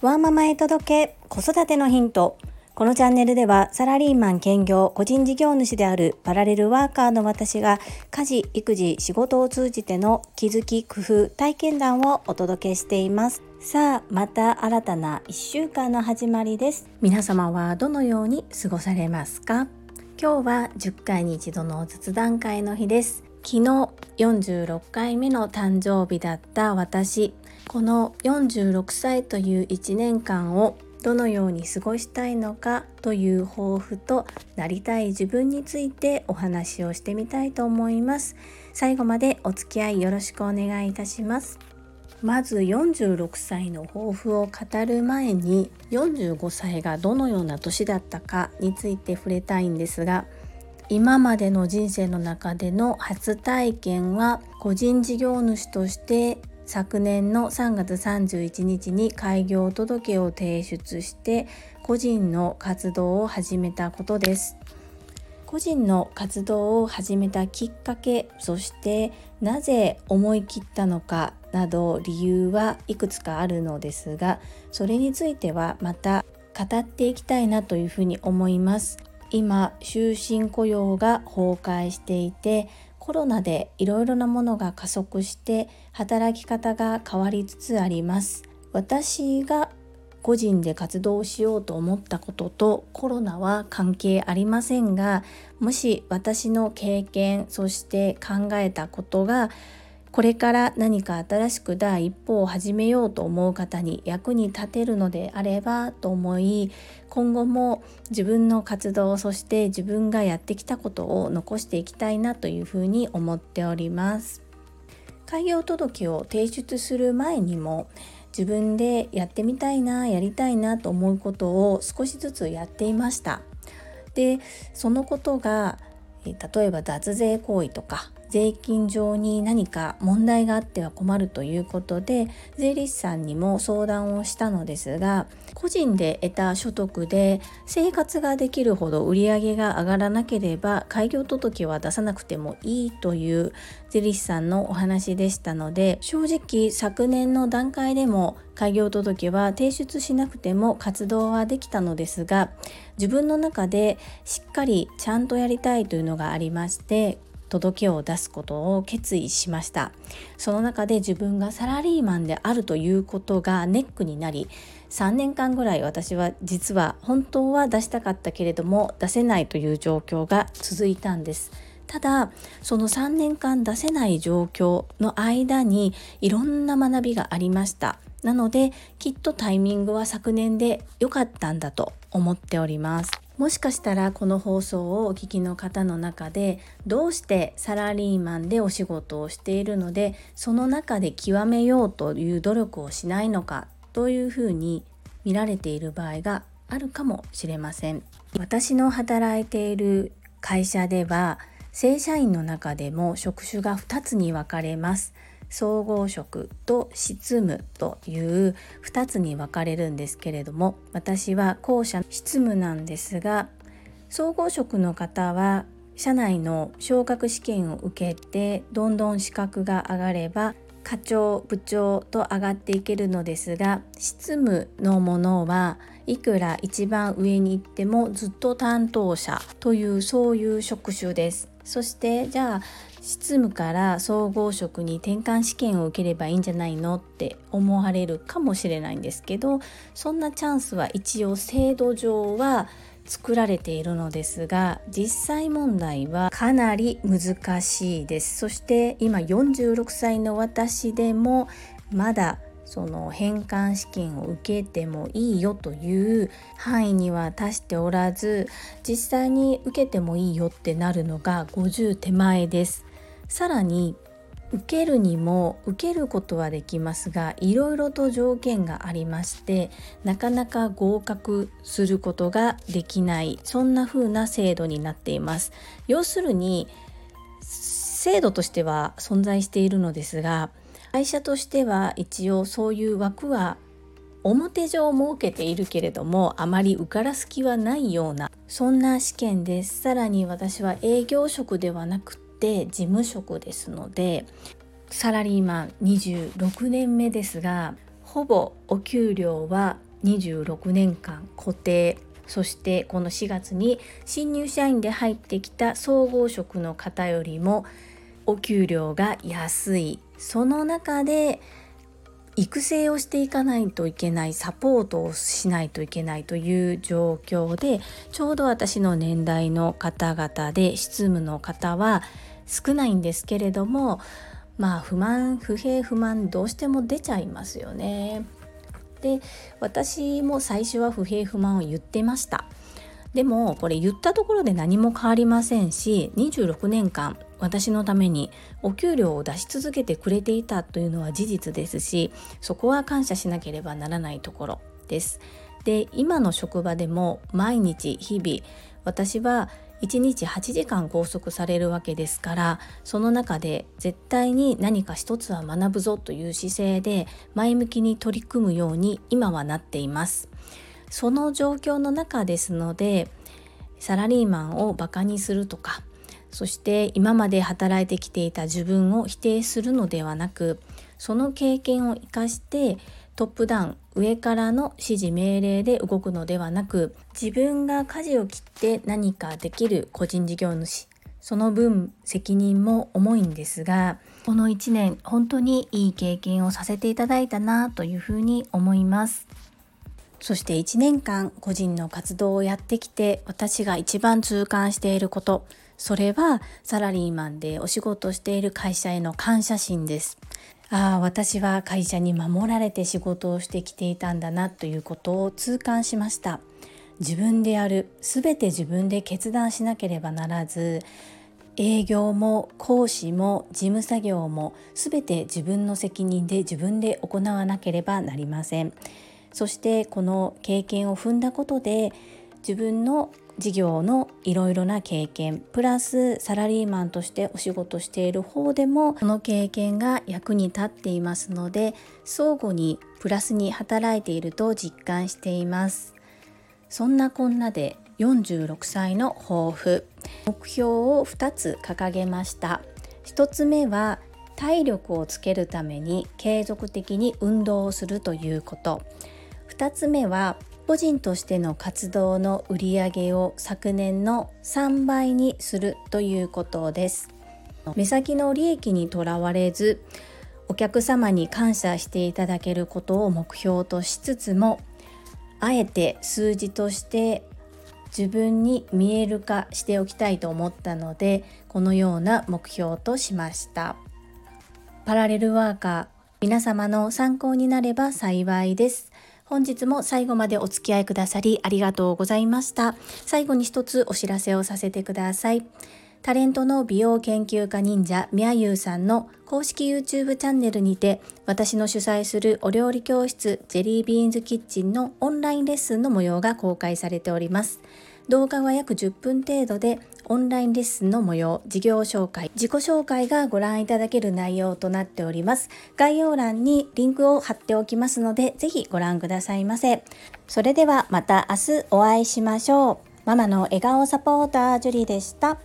ワーママへ届け子育てのヒント。このチャンネルではサラリーマン兼業個人事業主であるパラレルワーカーの私が家事育児仕事を通じての気づき工夫体験談をお届けしています。さあまた新たな1週間の始まりです。皆様はどのように過ごされますか？今日は10回に一度の雑談会の日です。昨日46回目の誕生日だった私。この46歳という1年間をどのように過ごしたいのかという抱負となりたい自分についてお話をしてみたいと思います。最後までお付き合いよろしくお願いいたします。まず46歳の抱負を語る前に45歳がどのような年だったかについて触れたいんですが今までの人生の中での初体験は個人事業主として昨年の3月31日に開業届を提出して個人の活動を始めたことです。個人の活動を始めたきっかけそしてなぜ思い切ったのかなど理由はいくつかあるのですがそれについてはまた語っていきたいなというふうに思います。今終身雇用が崩壊していてコロナでいろいろなものが加速して働き方が変わりつつあります。私が個人で活動しようと思ったこととコロナは関係ありませんがもし私の経験そして考えたことがこれから何か新しく第一歩を始めようと思う方に役に立てるのであればと思い今後も自分の活動そして自分がやってきたことを残していきたいなというふうに思っております。開業届を提出する前にも自分でやってみたいなやりたいなと思うことを少しずつやっていました。でそのことが例えば脱税行為とか税金上に何か問題があっては困るということで税理士さんにも相談をしたのですが個人で得た所得で生活ができるほど売り上げが上がらなければ開業届は出さなくてもいいという税理士さんのお話でしたので正直昨年の段階でも開業届は提出しなくても活動はできたのですが自分の中でしっかりちゃんとやりたいというのがありまして届けを出すことを決意しました。その中で自分がサラリーマンであるということがネックになり3年間ぐらい私は実は本当は出したかったけれども出せないという状況が続いたんです。ただその3年間出せない状況の間にいろんな学びがありました。なのできっとタイミングは昨年で良かったんだと思っております。もしかしたらこの放送をお聞きの方の中でどうしてサラリーマンでお仕事をしているのでその中で極めようという努力をしないのかというふうに見られている場合があるかもしれません。私の働いている会社では正社員の中でも職種が2つに分かれます。総合職と執務という2つに分かれるんですけれども私は後者執務なんですが総合職の方は社内の昇格試験を受けてどんどん資格が上がれば課長部長と上がっていけるのですが執務のものはいくら一番上に行ってもずっと担当者というそういう職種です。そしてじゃあ執務から総合職に転換試験を受ければいいんじゃないのって思われるかもしれないんですけどそんなチャンスは一応制度上は作られているのですが実際問題はかなり難しいです。そして今46歳の私でもまだその返還試験を受けてもいいよという範囲には達しておらず実際に受けてもいいよってなるのが50手前です。さらに受けるにも受けることはできますがいろいろと条件がありましてなかなか合格することができないそんな風な制度になっています。要するに制度としては存在しているのですが会社としては一応そういう枠は表上設けているけれどもあまり受からす気はないようなそんな試験です。さらに私は営業職ではなくて事務職ですのでサラリーマン26年目ですがほぼお給料は26年間固定。そしてこの4月に新入社員で入ってきた総合職の方よりもお給料が安いその中で育成をしていかないといけないサポートをしないといけないという状況でちょうど私の年代の方々で執務の方は少ないんですけれどもまあ不満不平不満どうしても出ちゃいますよね。で私も最初は不平不満を言ってましたでもこれ言ったところで何も変わりませんし26年間私のためにお給料を出し続けてくれていたというのは事実ですしそこは感謝しなければならないところです。で今の職場でも毎日日々私は1日8時間拘束されるわけですからその中で絶対に何か一つは学ぶぞという姿勢で前向きに取り組むように今はなっています。その状況の中ですのでサラリーマンをバカにするとかそして今まで働いてきていた自分を否定するのではなくその経験を生かしてトップダウン上からの指示命令で動くのではなく自分が舵を切って何かできる個人事業主その分責任も重いんですがこの1年本当にいい経験をさせていただいたなというふうに思います。そして1年間個人の活動をやってきて私が一番痛感していること。それはサラリーマンでお仕事している会社への感謝心です。ああ私は会社に守られて仕事をしてきていたんだなということを痛感しました。自分でやる全て自分で決断しなければならず営業も講師も事務作業も全て自分の責任で自分で行わなければなりません。そしてこの経験を踏んだことで自分の事業のいろいろな経験プラスサラリーマンとしてお仕事している方でもその経験が役に立っていますので相互にプラスに働いていると実感しています。そんなこんなで46歳の抱負。目標を2つ掲げました。1つ目は体力をつけるために継続的に運動をするということ。2つ目は個人としての活動の売り上げを昨年の3倍にするということです。目先の利益にとらわれずお客様に感謝していただけることを目標としつつもあえて数字として自分に見える化しておきたいと思ったのでこのような目標としました。パラレルワーカー皆様の参考になれば幸いです。本日も最後までお付き合いくださりありがとうございました。最後に一つお知らせをさせてください。タレントの美容研究家忍者みやゆうさんの公式 YouTube チャンネルにて私の主催するお料理教室ジェリービーンズキッチンのオンラインレッスンの模様が公開されております。動画は約10分程度でオンラインレッスンの模様、事業紹介、自己紹介がご覧いただける内容となっております。概要欄にリンクを貼っておきますので、ぜひご覧くださいませ。それではまた明日お会いしましょう。ママの笑顔サポータージュリーでした。